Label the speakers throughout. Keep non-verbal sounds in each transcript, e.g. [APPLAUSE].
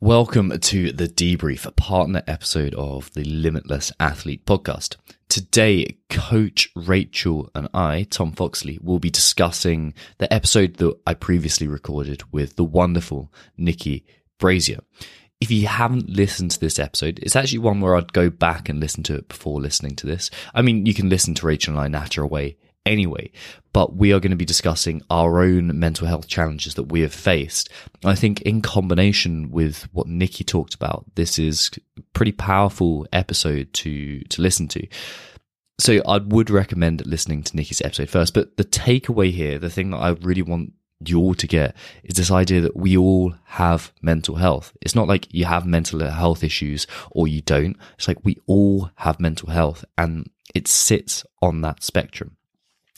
Speaker 1: Welcome to the debrief, a partner episode of the Limitless Athlete podcast. Today, Coach Rachel and I, Tom Foxley, will be discussing the episode that I previously recorded with the wonderful Nikki Brazier. If you haven't listened to this episode, it's actually one where I'd go back and listen to it before listening to this. I mean, you can listen to Rachel and I natter away anyway, but we are going to be discussing our own mental health challenges that we have faced. I think in combination with what Nikki talked about, this is a pretty powerful episode to, to listen to. So I would recommend listening to Nikki's episode first, but the takeaway here, the thing that I really want you all to get is this idea that we all have mental health. It's not like you have mental health issues or you don't. It's like we all have mental health and it sits on that spectrum.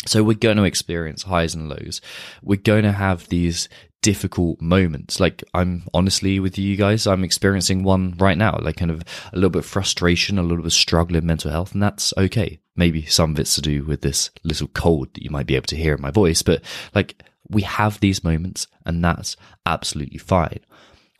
Speaker 1: So we're going to experience highs and lows. We're going to have these difficult moments. Like I'm honestly with you guys, I'm experiencing one right now, like kind of a little bit of frustration, a little bit of struggle in mental health, and that's okay. Maybe some of it's to do with this little cold that you might be able to hear in my voice, but like we have these moments and that's absolutely fine.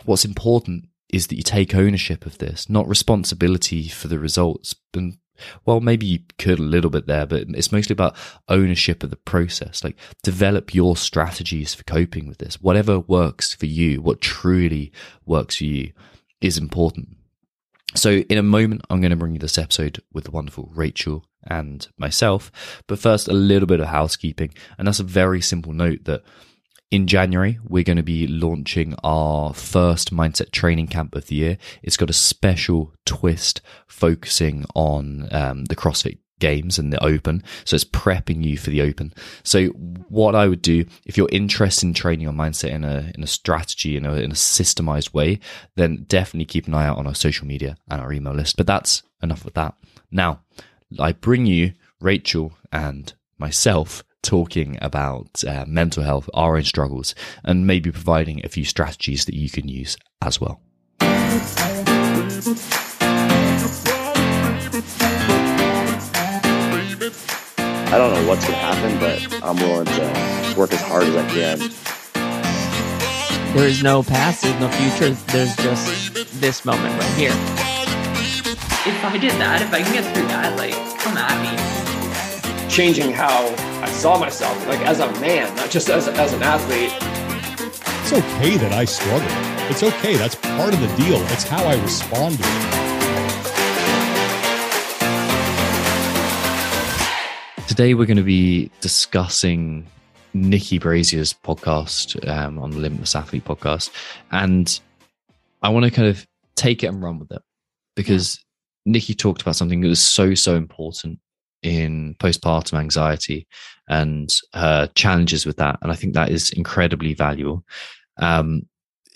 Speaker 1: What's important is that you take ownership of this, not responsibility for the results, and well, maybe you could a little bit there, but it's mostly about ownership of the process. Like develop your strategies for coping with this. Whatever works for you, what truly works for you is important. So in a moment, I'm going to bring you this episode with the wonderful Rachel and myself. But first, a little bit of housekeeping. And that's a very simple note that in January, we're going to be launching our first mindset training camp of the year. It's got a special twist focusing on um, the CrossFit games and the open. So it's prepping you for the open. So what I would do if you're interested in training your mindset in a, in a strategy, in a, in a systemized way, then definitely keep an eye out on our social media and our email list. But that's enough of that. Now I bring you Rachel and myself talking about uh, mental health, our own struggles, and maybe providing a few strategies that you can use as well.
Speaker 2: I don't know what's going to happen, but I'm willing to work as hard as I can.
Speaker 3: There is no past, there's no future, there's just this moment right here.
Speaker 4: If I did that, if I can get through that, like, come at me.
Speaker 5: Changing how I saw myself, like as a man, not just as, as an athlete.
Speaker 6: It's okay that I struggle. It's okay. That's part of the deal. It's how I respond to it.
Speaker 1: Today, we're going to be discussing Nikki Brazier's podcast um, on the Limitless Athlete podcast. And I want to kind of take it and run with it because yeah. Nikki talked about something that was so, so important in postpartum anxiety and her challenges with that. And I think that is incredibly valuable. Um,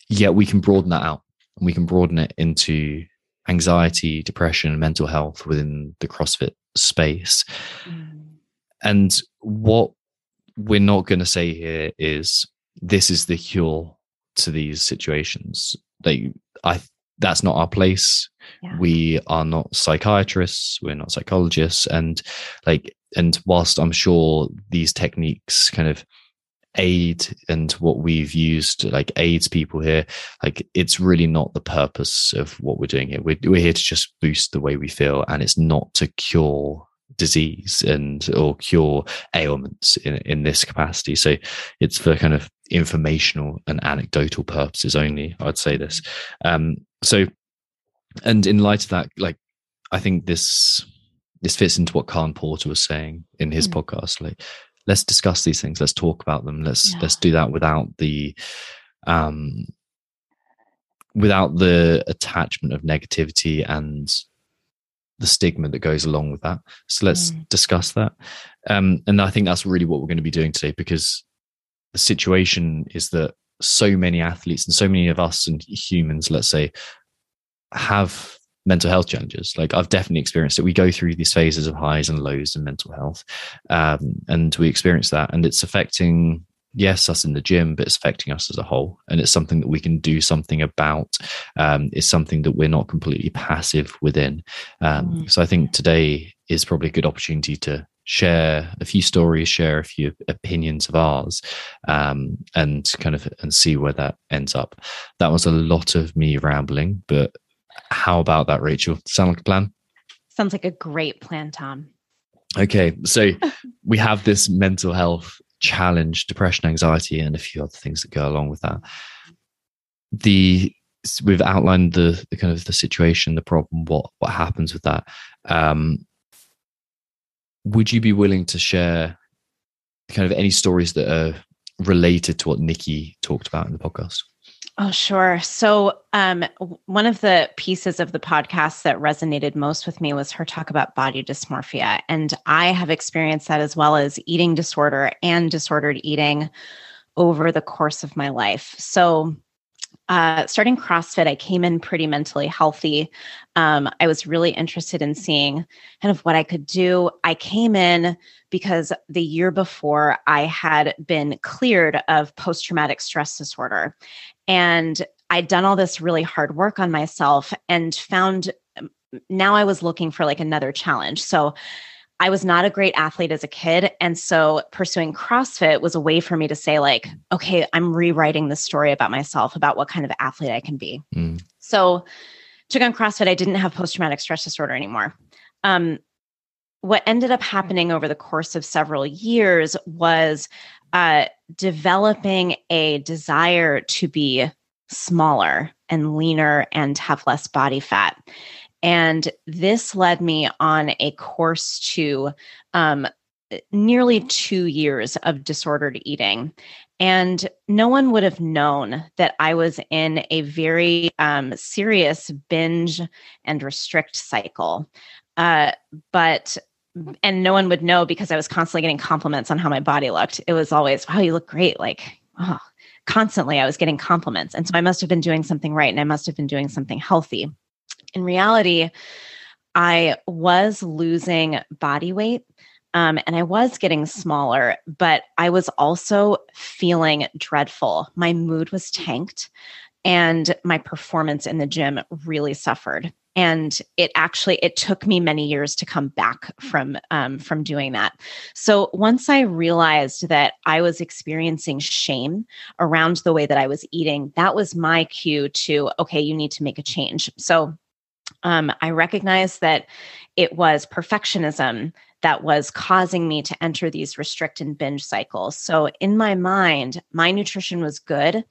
Speaker 1: yet we can broaden that out and we can broaden it into anxiety, depression, and mental health within the CrossFit space. Mm. And what we're not going to say here is this is the cure to these situations. Like I that's not our place. Yeah. We are not psychiatrists, we're not psychologists and like and whilst I'm sure these techniques kind of aid and what we've used like aids people here like it's really not the purpose of what we're doing here we're, we're here to just boost the way we feel and it's not to cure disease and or cure ailments in, in this capacity. So it's for kind of informational and anecdotal purposes only. I'd say this. Um, so, and in light of that, like I think this this fits into what Khan Porter was saying in his mm. podcast. Like, let's discuss these things. Let's talk about them. Let's yeah. let's do that without the um without the attachment of negativity and the stigma that goes along with that. So let's mm. discuss that. Um, and I think that's really what we're going to be doing today because the situation is that so many athletes and so many of us and humans, let's say, have mental health challenges. Like I've definitely experienced it. We go through these phases of highs and lows in mental health, um, and we experience that, and it's affecting yes, us in the gym, but it's affecting us as a whole. And it's something that we can do something about. Um, it's something that we're not completely passive within. Um, mm. So I think today is probably a good opportunity to share a few stories, share a few opinions of ours, um, and kind of and see where that ends up. That was a lot of me rambling, but how about that, Rachel? Sound like a plan?
Speaker 7: Sounds like a great plan, Tom.
Speaker 1: Okay, so [LAUGHS] we have this mental health challenge, depression, anxiety, and a few other things that go along with that. The we've outlined the, the kind of the situation, the problem, what what happens with that. Um, would you be willing to share kind of any stories that are related to what Nikki talked about in the podcast?
Speaker 7: Oh, sure. So, um, one of the pieces of the podcast that resonated most with me was her talk about body dysmorphia. And I have experienced that as well as eating disorder and disordered eating over the course of my life. So, uh, starting CrossFit, I came in pretty mentally healthy. Um, I was really interested in seeing kind of what I could do. I came in because the year before I had been cleared of post traumatic stress disorder. And I'd done all this really hard work on myself and found um, now I was looking for like another challenge. So I was not a great athlete as a kid. And so pursuing CrossFit was a way for me to say, like, okay, I'm rewriting the story about myself, about what kind of athlete I can be. Mm. So took on CrossFit. I didn't have post traumatic stress disorder anymore. Um, what ended up happening over the course of several years was uh, developing a desire to be smaller and leaner and have less body fat. And this led me on a course to um, nearly two years of disordered eating. And no one would have known that I was in a very um, serious binge and restrict cycle. Uh, but and no one would know because I was constantly getting compliments on how my body looked. It was always, wow, you look great. Like, oh, constantly I was getting compliments. And so I must have been doing something right and I must have been doing something healthy in reality, I was losing body weight um, and I was getting smaller, but I was also feeling dreadful. My mood was tanked and my performance in the gym really suffered. And it actually it took me many years to come back from um, from doing that. So once i realized that i was experiencing shame around the way that i was eating that was my cue to okay you need to make a change. So um, I recognized that it was perfectionism that was causing me to enter these restrict and binge cycles. So, in my mind, my nutrition was good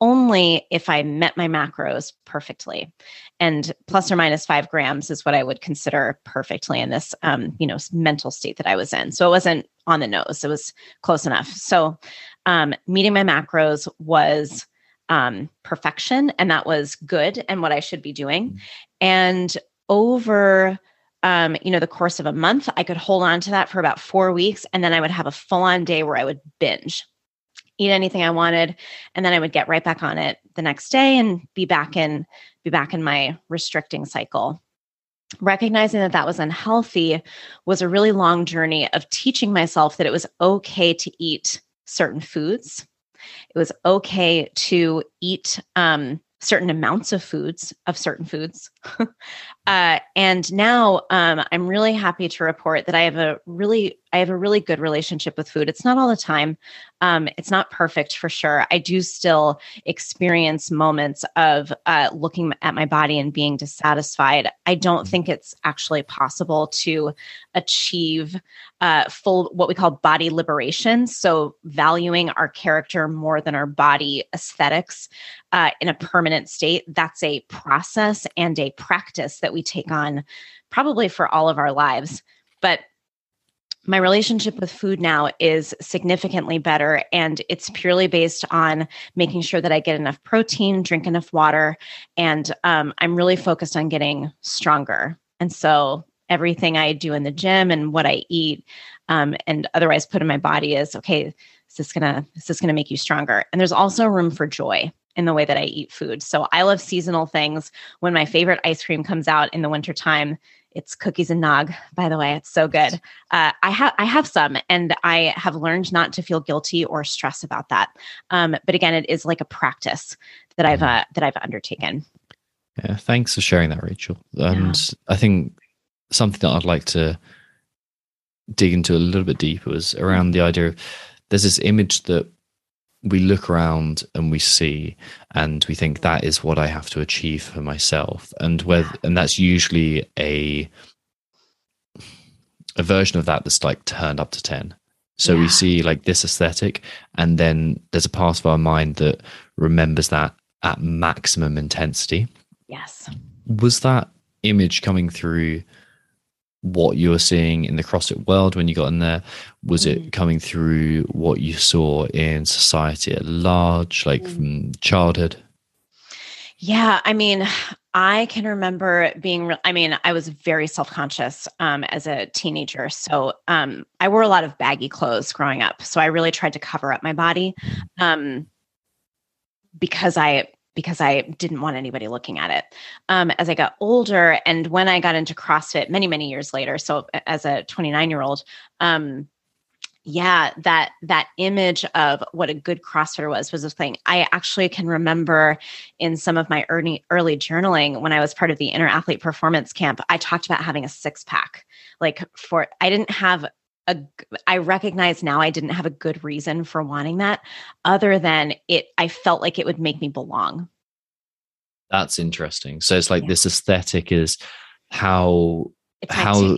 Speaker 7: only if I met my macros perfectly. And plus or minus five grams is what I would consider perfectly in this, um, you know, mental state that I was in. So it wasn't on the nose; it was close enough. So, um, meeting my macros was um, perfection and that was good and what I should be doing. Mm-hmm. And over um, you know, the course of a month, I could hold on to that for about four weeks. And then I would have a full on day where I would binge, eat anything I wanted. And then I would get right back on it the next day and be back in, be back in my restricting cycle. Recognizing that that was unhealthy was a really long journey of teaching myself that it was okay to eat certain foods it was okay to eat um, certain amounts of foods of certain foods [LAUGHS] uh, and now um, i'm really happy to report that i have a really i have a really good relationship with food. It's not all the time. Um, it's not perfect for sure. I do still experience moments of uh, looking at my body and being dissatisfied. I don't think it's actually possible to achieve uh, full what we call body liberation so valuing our character more than our body aesthetics uh, in a permanent state. That's a process and a practice that we take on probably for all of our lives. But my relationship with food now is significantly better and it's purely based on making sure that i get enough protein drink enough water and um, i'm really focused on getting stronger. And so everything i do in the gym and what i eat um, and otherwise put in my body is okay is this gonna is this gonna make you stronger. And there's also room for joy in the way that i eat food so i love seasonal things when my favorite ice cream comes out in the wintertime it's cookies and nog, by the way. It's so good. Uh, I have I have some, and I have learned not to feel guilty or stress about that. Um, but again, it is like a practice that I've uh, that I've undertaken.
Speaker 1: Yeah, thanks for sharing that, Rachel. And yeah. I think something that I'd like to dig into a little bit deeper was around the idea of there's this image that we look around and we see and we think that is what I have to achieve for myself and whether and that's usually a a version of that that's like turned up to 10 so
Speaker 7: Yeah.
Speaker 1: we see like this aesthetic and then there's a part of our mind that remembers that at maximum intensity
Speaker 7: Yes.
Speaker 1: was that image coming through what you were seeing in the CrossFit world when you got in there? Was it coming through what you saw in society at large, like from childhood?
Speaker 7: Yeah, I mean, I can remember being. I mean, I was very self conscious um, as a teenager, so um, I wore a lot of baggy clothes growing up. So I really tried to cover up my body um, because I because I didn't want anybody looking at it. Um, as I got older, and when I got into CrossFit many many years later, so as a 29 year old. Um, yeah that that image of what a good crossfitter was was a thing i actually can remember in some of my early early journaling when i was part of the inner athlete performance camp i talked about having a six pack like for i didn't have a i recognize now i didn't have a good reason for wanting that other than it i felt like it would make me belong
Speaker 1: That's interesting. So it's like
Speaker 7: Yeah.
Speaker 1: this aesthetic is how,
Speaker 7: it's
Speaker 1: How-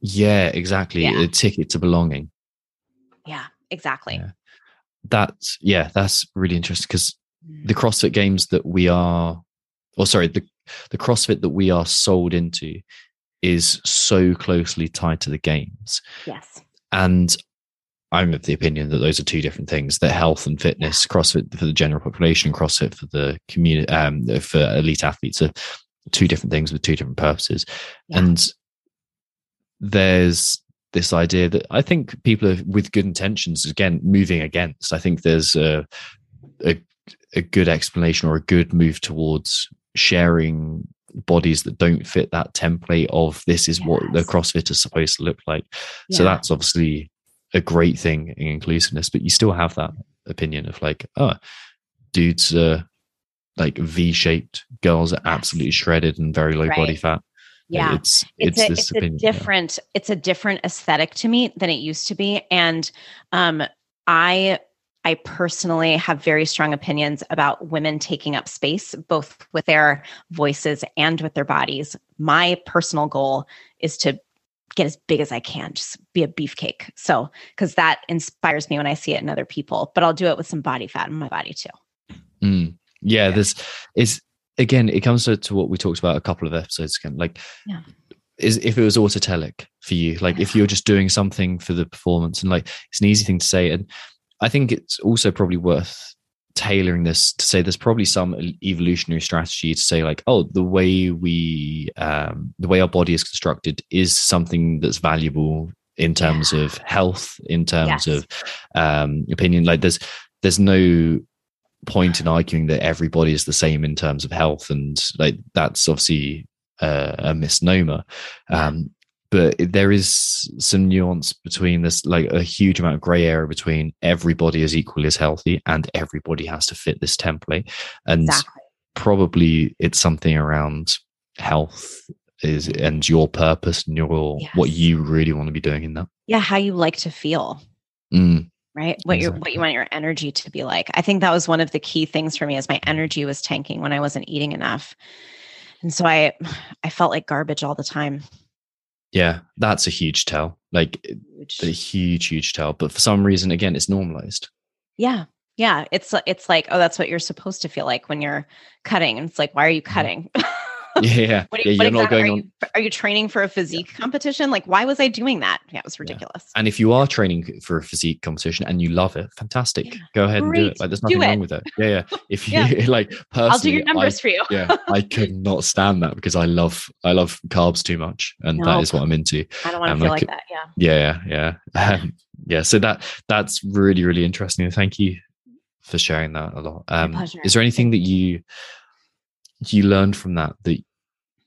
Speaker 1: yeah, exactly,
Speaker 7: Yeah.
Speaker 1: a ticket to belonging.
Speaker 7: yeah exactly
Speaker 1: Yeah. That's, yeah, that's really interesting because
Speaker 7: Mm.
Speaker 1: the CrossFit games that we are, or sorry, the, the CrossFit that we are sold into is so closely tied to the games.
Speaker 7: yes
Speaker 1: And I'm of the opinion that those are two different things: that health and fitness, CrossFit for the general population, CrossFit for the community, um, for elite athletes are two different things with two different purposes.
Speaker 7: Yeah.
Speaker 1: And there's this idea that I think people are with good intentions again moving against. I think there's a a, a good explanation or a good move towards sharing bodies that don't fit that template of this is what the CrossFit is supposed to look like. So that's obviously a great thing in inclusiveness, but you still have that opinion of like, oh, dudes are like V-shaped, girls are absolutely shredded and very low body fat.
Speaker 7: yeah
Speaker 1: it's
Speaker 7: it's,
Speaker 1: it's,
Speaker 7: a, it's a
Speaker 1: opinion. yeah.
Speaker 7: different it's a different aesthetic to me than it used to be and um i i personally have very strong opinions about women taking up space both with their voices and with their bodies my personal goal is to get as big as i can just be a beefcake so because that inspires me when i see it in other people but i'll do it with some body fat in my body too
Speaker 1: Mm. Yeah, this is again, it comes to, to what we talked about a couple of episodes ago. Like,
Speaker 7: Yeah.
Speaker 1: is if it was autotelic for you, like if you're just doing something for the performance, and like it's an easy thing to say, and I think it's also probably worth tailoring this to say there's probably some evolutionary strategy to say like oh the way we um the way our body is constructed is something that's valuable in terms of health in terms
Speaker 7: Yes.
Speaker 1: of um opinion. Like there's there's no point in arguing that everybody is the same in terms of health and like that's obviously uh, a misnomer. Um but there is some nuance between this like a huge amount of gray area between everybody is equally as healthy and everybody has to fit this template. And
Speaker 7: exactly.
Speaker 1: probably it's something around health is and your purpose and your what you really want to be doing in that.
Speaker 7: Yeah how you like to feel.
Speaker 1: Mm,
Speaker 7: right? What you what you want your energy to be like. I think that was one of the key things for me is my energy was tanking when i wasn't eating enough. And so i i felt like garbage all the time
Speaker 1: yeah that's a huge tell like
Speaker 7: Which-
Speaker 1: a huge huge tell but for some reason again it's normalized.
Speaker 7: Yeah yeah it's it's like oh that's what you're supposed to feel like when you're cutting and it's like why are you mm-hmm. cutting?
Speaker 1: yeah [LAUGHS] [LAUGHS] yeah,
Speaker 7: what,
Speaker 1: yeah
Speaker 7: do you, what
Speaker 1: you're not
Speaker 7: exactly-
Speaker 1: going
Speaker 7: are,
Speaker 1: on
Speaker 7: you, are you training for a physique competition? Like why was i doing that? Yeah it was ridiculous.
Speaker 1: And if you are training for a physique competition and you love it fantastic.
Speaker 7: Yeah.
Speaker 1: go ahead and do it. Like there's nothing wrong with it. Yeah yeah. [LAUGHS] If you
Speaker 7: Yeah. [LAUGHS]
Speaker 1: like personally
Speaker 7: i'll do your
Speaker 1: I-
Speaker 7: numbers for you.
Speaker 1: yeah i could not stand that because i love i love carbs too much and that
Speaker 7: No.
Speaker 1: is what i'm into.
Speaker 7: I don't want to feel
Speaker 1: like-
Speaker 7: like that yeah.
Speaker 1: yeah yeah um, yeah so that that's really really interesting. Thank you for sharing that a lot. Um
Speaker 7: pleasure.
Speaker 1: is there anything that you you learned from that that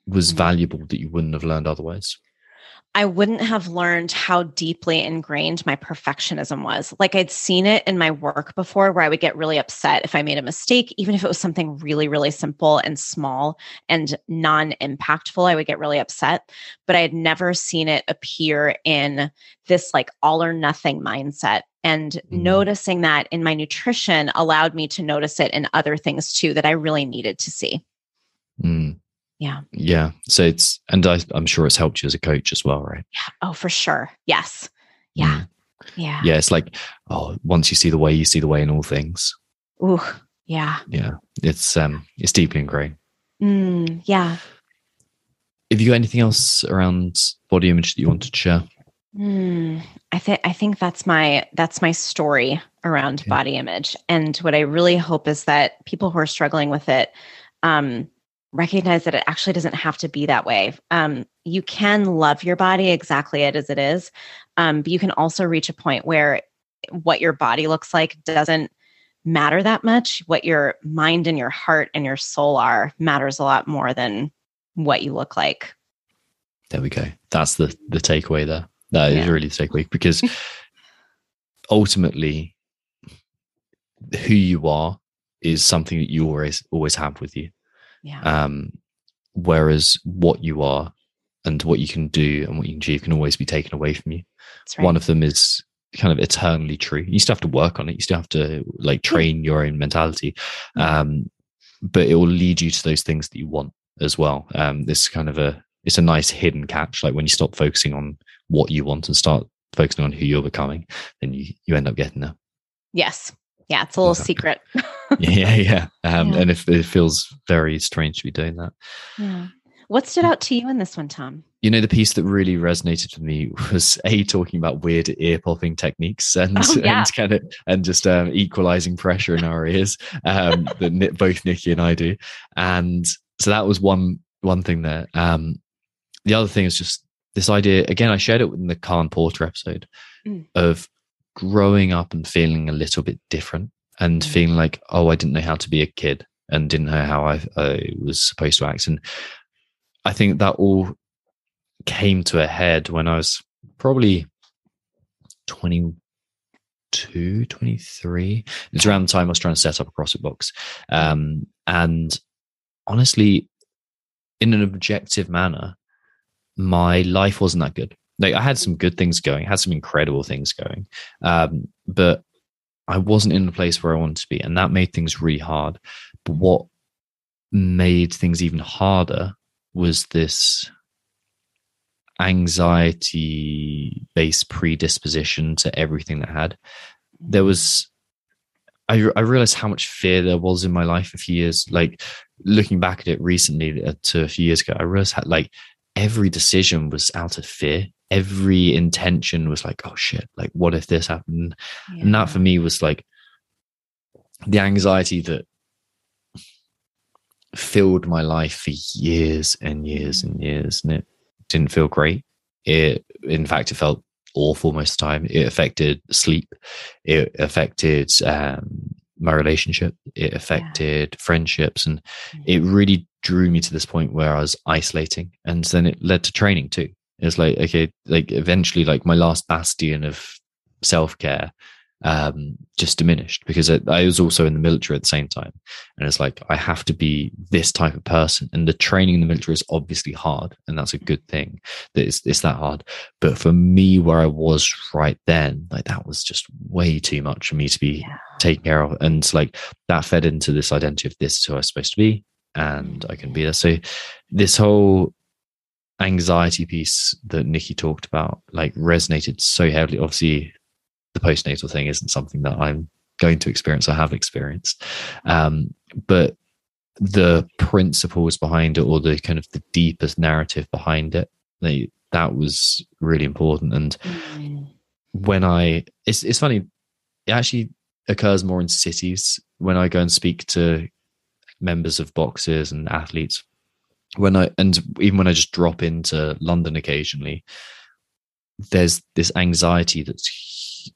Speaker 1: was
Speaker 7: Mhm.
Speaker 1: valuable that you wouldn't have learned otherwise
Speaker 7: I wouldn't have learned how deeply ingrained my perfectionism was. Like I'd seen it in my work before where I would get really upset if I made a mistake, even if it was something really, really simple and small and non impactful, I would get really upset. But I had never seen it appear in this like all or nothing mindset. And
Speaker 1: Mm.
Speaker 7: noticing that in my nutrition allowed me to notice it in other things too that I really needed to see.
Speaker 1: Mm.
Speaker 7: Yeah.
Speaker 1: Yeah. So it's, and I, I'm sure it's helped you as a coach as well, right?
Speaker 7: Oh, for sure. Yes. Yeah. Yeah.
Speaker 1: Yeah. It's like, oh, once you see the way, you see the way in all things.
Speaker 7: Ooh. Yeah.
Speaker 1: Yeah. It's, um, it's deeply ingrained.
Speaker 7: Mm, yeah.
Speaker 1: Have you got anything else around body image that you wanted to share?
Speaker 7: Mm, I think I think that's my that's my story around
Speaker 1: Okay.
Speaker 7: body image, and what I really hope is that people who are struggling with it um, recognize that it actually doesn't have to be that way. Um, you can love your body exactly it as it is, um, but you can also reach a point where what your body looks like doesn't matter that much. What your mind and your heart and your soul are matters a lot more than what you look like.
Speaker 1: There we go. That's the the takeaway there. That is
Speaker 7: Yeah.
Speaker 1: really the takeaway because [LAUGHS] ultimately, who you are is something that you always always have with you.
Speaker 7: Yeah.
Speaker 1: Um, whereas what you are and what you can do and what you can achieve can always be taken away from you.
Speaker 7: Right.
Speaker 1: One of them is kind of eternally true. You still have to work on it. You still have to like train your own mentality. Um, but it will lead you to those things that you want as well. Um, this kind of a it's a nice hidden catch. Like when you stop focusing on what you want and start focusing on who you're becoming, then you you end up getting there.
Speaker 7: Yes. Yeah, it's a little secret. [LAUGHS]
Speaker 1: yeah, yeah. Um,
Speaker 7: Yeah.
Speaker 1: And if it feels very strange to be doing that.
Speaker 7: yeah. What stood out to you in this one, Tom?
Speaker 1: You know, the piece that really resonated with me was a talking about weird ear popping techniques and
Speaker 7: Oh, [LAUGHS] yeah.
Speaker 1: and kind of and just um, equalizing pressure in our ears um, [LAUGHS] that both Nikki and I do. And so that was one one thing there. Um, the other thing is just this idea. Again, I shared it in the Khan Porter episode
Speaker 7: Mm.
Speaker 1: of growing up and feeling a little bit different and
Speaker 7: Mm.
Speaker 1: feeling like, oh, I didn't know how to be a kid and didn't know how I, I was supposed to act. And I think that all came to a head when I was probably 22, 23. It's around the time I was trying to set up a CrossFit box. Um, and honestly, in an objective manner, my life wasn't that good. Like I had some good things going, had some incredible things going. Um, but I wasn't in the place where I wanted to be. And that made things really hard. But what made things even harder was this anxiety based predisposition to everything that I had. There was, I, I realized how much fear there was in my life a few years, like looking back at it recently uh, to a few years ago, I realized how, like every decision was out of fear. Every intention was like, oh shit, like what if this happened? And that for me was like the anxiety that filled my life for years and years and years. And it didn't feel great. It, in fact, it felt awful most of the time. It affected sleep. It affected um, my relationship. It affected friendships. And it really drew me to this point where I was isolating. And then it led to training too. It was like, okay, like eventually, like my last bastion of self care um, just diminished because I, I was also in the military at the same time. And it's like, I have to be this type of person. And the training in the military is obviously hard. And that's a good thing that it's, it's that hard. But for me, where I was right then, like that was just way too much for me to be
Speaker 7: Yeah.
Speaker 1: taken care of. And like that fed into this identity of this is who I was supposed to be. And I can be there. So this whole anxiety piece that Nikki talked about, like resonated so heavily. Obviously, the postnatal thing isn't something that I'm going to experience or have experienced. Um, but the principles behind it or the kind of the deepest narrative behind it, they, that was really important. And
Speaker 7: Mm.
Speaker 1: when I, it's, it's funny, it actually occurs more in cities when I go and speak to members of boxers and athletes. When I, and even when I just drop into London occasionally, there's this anxiety that's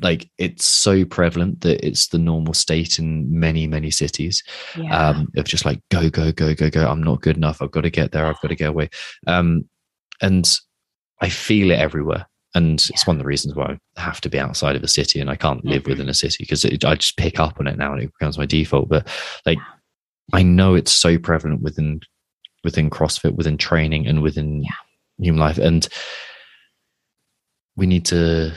Speaker 1: like it's so prevalent that it's the normal state in many many cities
Speaker 7: Yeah.
Speaker 1: um of just like go go go go go i'm not good enough i've got to get there i've got to get away um and I feel it everywhere. And it's one of the reasons why I have to be outside of a city and I can't live
Speaker 7: Mhm.
Speaker 1: within a city because I just pick up on it now and it becomes my default. But like, I know it's so prevalent within within CrossFit, within training, and within
Speaker 7: Yeah.
Speaker 1: human life. And we need to.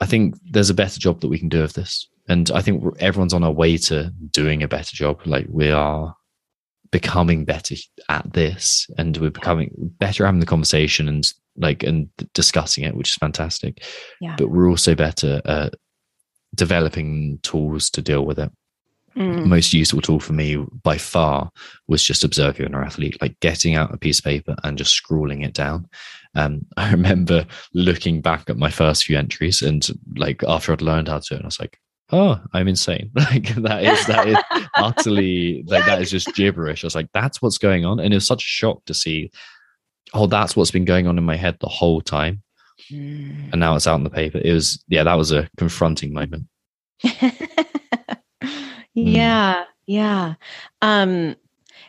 Speaker 1: I think there's a better job that we can do of this, and I think everyone's on our way to doing a better job. Like we are becoming better at this, and we're becoming better having the conversation and like and discussing it, which is fantastic.
Speaker 7: Yeah.
Speaker 1: But we're also better at developing tools to deal with it
Speaker 7: Mm.
Speaker 1: most useful tool for me by far was just observe your inner athlete, like getting out a piece of paper and just scrawling it down. Um, [LAUGHS] I remember looking back at my first few entries and like after I'd learned how to do it, I was like, oh, I'm insane. [LAUGHS] Like that is that is [LAUGHS] utterly like that is just gibberish. I was like, that's what's going on. And it was such a shock to see, oh, that's what's been going on in my head the whole time.
Speaker 7: Mm.
Speaker 1: And now it's out on the paper. It was yeah, that was a confronting moment.
Speaker 7: Yeah, yeah. Um,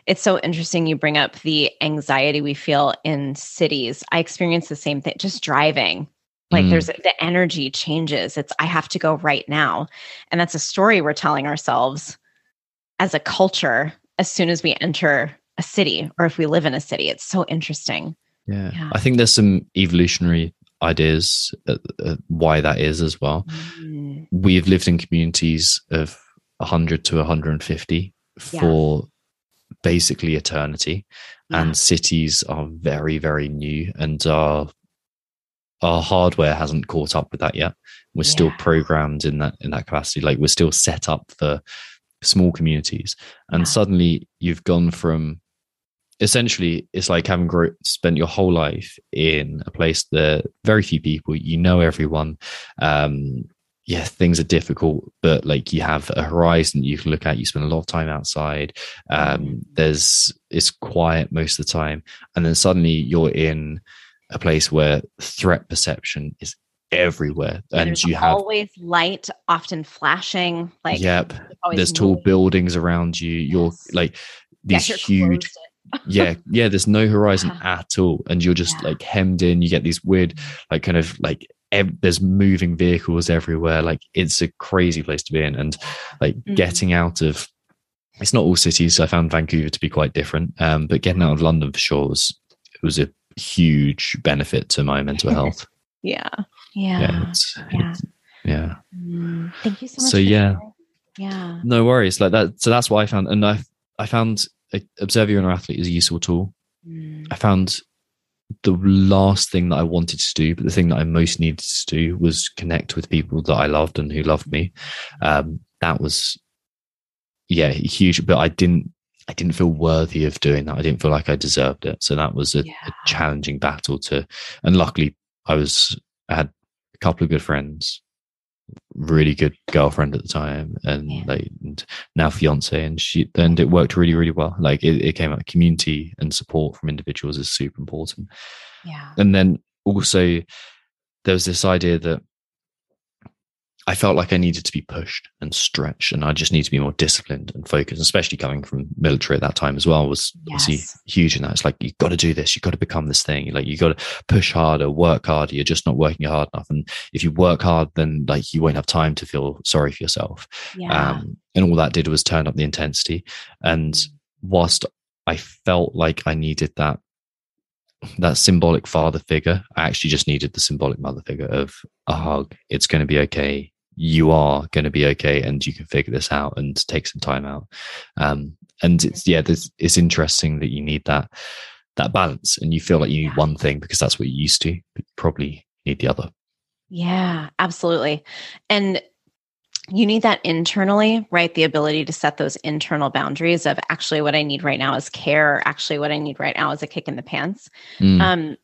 Speaker 7: it's so interesting you bring up the anxiety we feel in cities. I experience the same thing just driving. Like
Speaker 1: Mm.
Speaker 7: there's the energy changes. It's I have to go right now. And that's a story we're telling ourselves as a culture as soon as we enter a city or if we live in a city. It's so interesting.
Speaker 1: Yeah.
Speaker 7: Yeah.
Speaker 1: I think there's some evolutionary ideas uh, uh, why that is as well.
Speaker 7: Mm,
Speaker 1: we've lived in communities of 100 to 150
Speaker 7: Yeah.
Speaker 1: for basically eternity
Speaker 7: yeah.
Speaker 1: and cities are very very new and our our hardware hasn't caught up with that yet we're still programmed in that in that capacity like we're still set up for small communities and
Speaker 7: Yeah.
Speaker 1: suddenly you've gone from essentially it's like having grow, spent your whole life in a place that very few people you know everyone um yeah things are difficult but like you have a horizon you can look at you spend a lot of time outside um there's it's quiet most of the time and then suddenly you're in a place where threat perception is everywhere and you have
Speaker 7: always light, often flashing. Like
Speaker 1: yep
Speaker 7: there's
Speaker 1: tall buildings around you you're
Speaker 7: Yes.
Speaker 1: like these huge [LAUGHS] yeah yeah there's no horizon at all and you're just
Speaker 7: Yeah.
Speaker 1: like hemmed in you get these weird like kind of like ev- there's moving vehicles everywhere like it's a crazy place to be in and like
Speaker 7: Mhm.
Speaker 1: getting out of it's not all cities i found vancouver to be quite different um but getting out of london for sure was it was a huge benefit to my mental [LAUGHS] health
Speaker 7: Yeah.
Speaker 1: yeah
Speaker 7: Yeah.
Speaker 1: it's,
Speaker 7: Yeah.
Speaker 1: it's- yeah
Speaker 7: Mm, Thank you so much.
Speaker 1: So, yeah.
Speaker 7: sharing. Yeah.
Speaker 1: no worries like that so that's what i found and i i found observe your inner athlete is a useful tool
Speaker 7: Mm,
Speaker 1: I found the last thing that I wanted to do, but the thing that I most needed to do was connect with people that I loved and who loved me. Um, that was, yeah, huge. But I didn't, I didn't feel worthy of doing that. I didn't feel like I deserved it. So that was a,
Speaker 7: Yeah.
Speaker 1: a challenging battle to. And luckily, I was, I had a couple of good friends, really good girlfriend at the time, and
Speaker 7: Yeah.
Speaker 1: like and now fiance, and she and it worked really, really well. Like it, it came out community and support from individuals is super important.
Speaker 7: yeah.
Speaker 1: And then also there was this idea that I felt like I needed to be pushed and stretched, and I just need to be more disciplined and focused, especially coming from military at that time as well was
Speaker 7: Yes.
Speaker 1: huge in that. It's like you've got to do this, you've got to become this thing. Like you've got to push harder, work harder. You're just not working hard enough. And if you work hard, then like you won't have time to feel sorry for yourself.
Speaker 7: Yeah.
Speaker 1: Um, and all that did was turn up the intensity. And
Speaker 7: Mm.
Speaker 1: whilst I felt like I needed that that symbolic father figure, I actually just needed the symbolic mother figure of a hug. It's going to be okay. You are going to be okay, and you can figure this out and take some time out. Um, and it's yeah, it's interesting that you need that that balance, and you feel like you need one thing because that's what you used to, but you probably need the other.
Speaker 7: Yeah, absolutely. And you need that internally, right? The ability to set those internal boundaries of actually what I need right now is care. Actually, what I need right now is a kick in the pants.
Speaker 1: Mm.
Speaker 7: Um,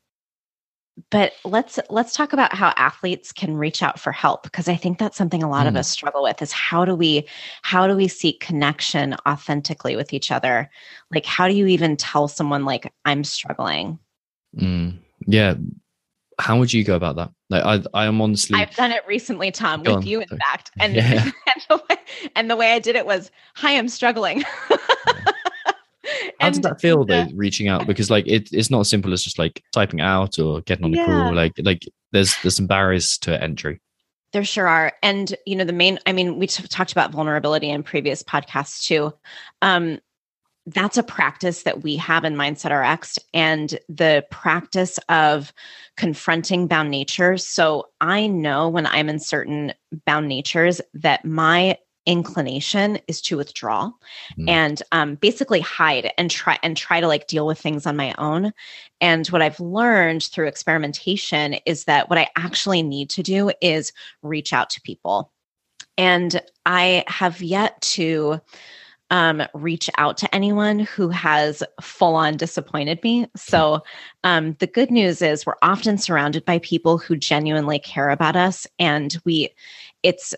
Speaker 7: but let's let's talk about how athletes can reach out for help because I think that's something a lot of
Speaker 1: Mm.
Speaker 7: us struggle with is how do we how do we seek connection authentically with each other? Like how do you even tell someone like I'm struggling?
Speaker 1: Mm. Yeah. How would you go about that? Like, I, I am honestly.
Speaker 7: I've done it recently, Tom,
Speaker 1: Go
Speaker 7: with
Speaker 1: on.
Speaker 7: you, in fact. And, [LAUGHS]
Speaker 1: Yeah. [LAUGHS]
Speaker 7: and, the way, and the way I did it was, hi, I'm struggling. [LAUGHS]
Speaker 1: How did
Speaker 7: And
Speaker 1: that feel though, reaching out? Because like it, it's not as simple as just like typing out or getting on a
Speaker 7: Yeah.
Speaker 1: call. Like like there's there's some barriers to entry.
Speaker 7: There sure are. And, you know, the main, I mean, we t- talked about vulnerability in previous podcasts too. Um, that's a practice that we have in Mindset RX and the practice of confronting bound natures. So I know when I'm in certain bound natures that my inclination is to withdraw
Speaker 1: Mm.
Speaker 7: and um, basically hide and try and try to like deal with things on my own and what i've learned through experimentation is that what i actually need to do is reach out to people and i have yet to um, reach out to anyone who has full on disappointed me. So, um, the good news is we're often surrounded by people who genuinely care about us, and we, it's,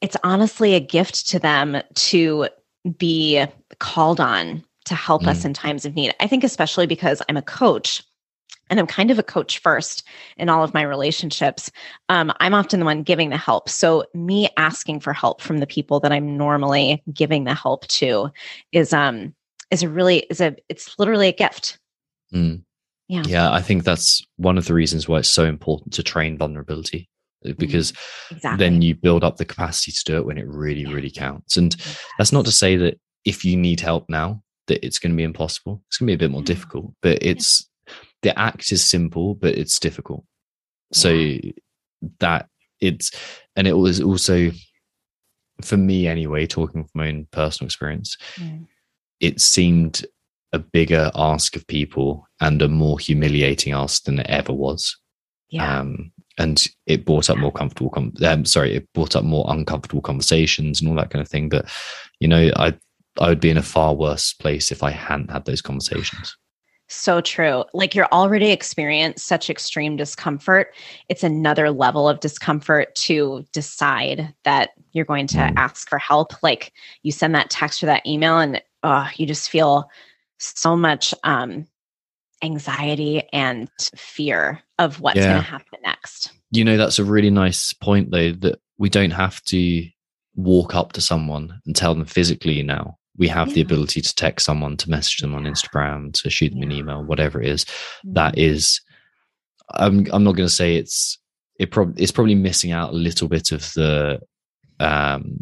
Speaker 7: it's honestly a gift to them to be called on to help us in times of need. I think, especially because I'm a coach and I'm kind of a coach first in all of my relationships. Um, I'm often the one giving the help. So, me asking for help from the people that I'm normally giving the help to is um is a really is a it's literally a gift.
Speaker 1: Mm.
Speaker 7: Yeah.
Speaker 1: Yeah, I think that's one of the reasons why it's so important to train vulnerability because
Speaker 7: Exactly.
Speaker 1: then you build up the capacity to do it when it really, really counts. And that's not to say that if you need help now, that it's going to be impossible. It's going to be a bit more
Speaker 7: Yeah.
Speaker 1: difficult, but it's the act is simple, but it's difficult. So that it's, and it was also for me anyway, talking from my own personal experience,
Speaker 7: Mm.
Speaker 1: it seemed a bigger ask of people and a more humiliating ask than it ever was.
Speaker 7: yeah.
Speaker 1: Um, and it brought up more comfortable, com- um, sorry, it brought up more uncomfortable conversations and all that kind of thing. But, you know, I, I would be in a far worse place if I hadn't had those conversations.
Speaker 7: So true. Like you're already experienced such extreme discomfort. It's another level of discomfort to decide that you're going to
Speaker 1: Mm.
Speaker 7: ask for help. Like you send that text or that email and oh, you just feel so much um anxiety and fear of what's
Speaker 1: Yeah.
Speaker 7: going to happen next.
Speaker 1: You know, that's a really nice point though, that we don't have to walk up to someone and tell them physically now. We have the ability to text someone, to message them on Instagram, to shoot them an email, whatever it is. that
Speaker 7: Mm.
Speaker 1: is i'm i'm not going to say it's it probably it's probably missing out a little bit of the um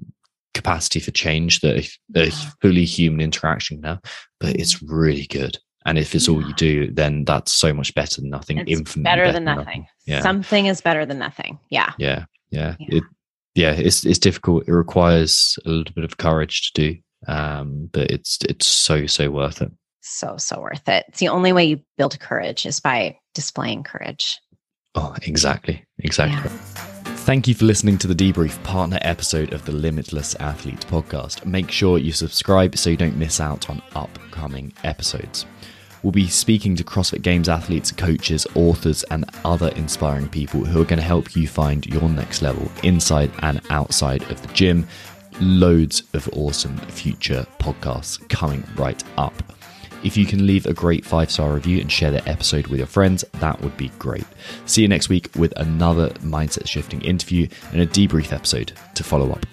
Speaker 1: capacity for change that a, a fully human interaction now but it's really good and if it's all you do then that's so much better than nothing
Speaker 7: It's
Speaker 1: infinitely
Speaker 7: better than nothing.
Speaker 1: Yeah.
Speaker 7: Something is better than nothing. Yeah.
Speaker 1: yeah yeah
Speaker 7: Yeah.
Speaker 1: it yeah it's it's difficult it requires a little bit of courage to do um but it's it's so so worth it
Speaker 7: So, so worth it. It's the only way you build courage is by displaying courage.
Speaker 1: oh exactly exactly
Speaker 7: Yeah.
Speaker 1: Thank you for listening to the Debrief partner episode of the Limitless Athlete podcast. Make sure you subscribe so you don't miss out on upcoming episodes. We'll be speaking to CrossFit Games athletes, coaches, authors, and other inspiring people who are going to help you find your next level inside and outside of the gym. Loads of awesome future podcasts coming right up. If you can leave a great five star review and share the episode with your friends, that would be great. See you next week with another mindset shifting interview and a debrief episode to follow up.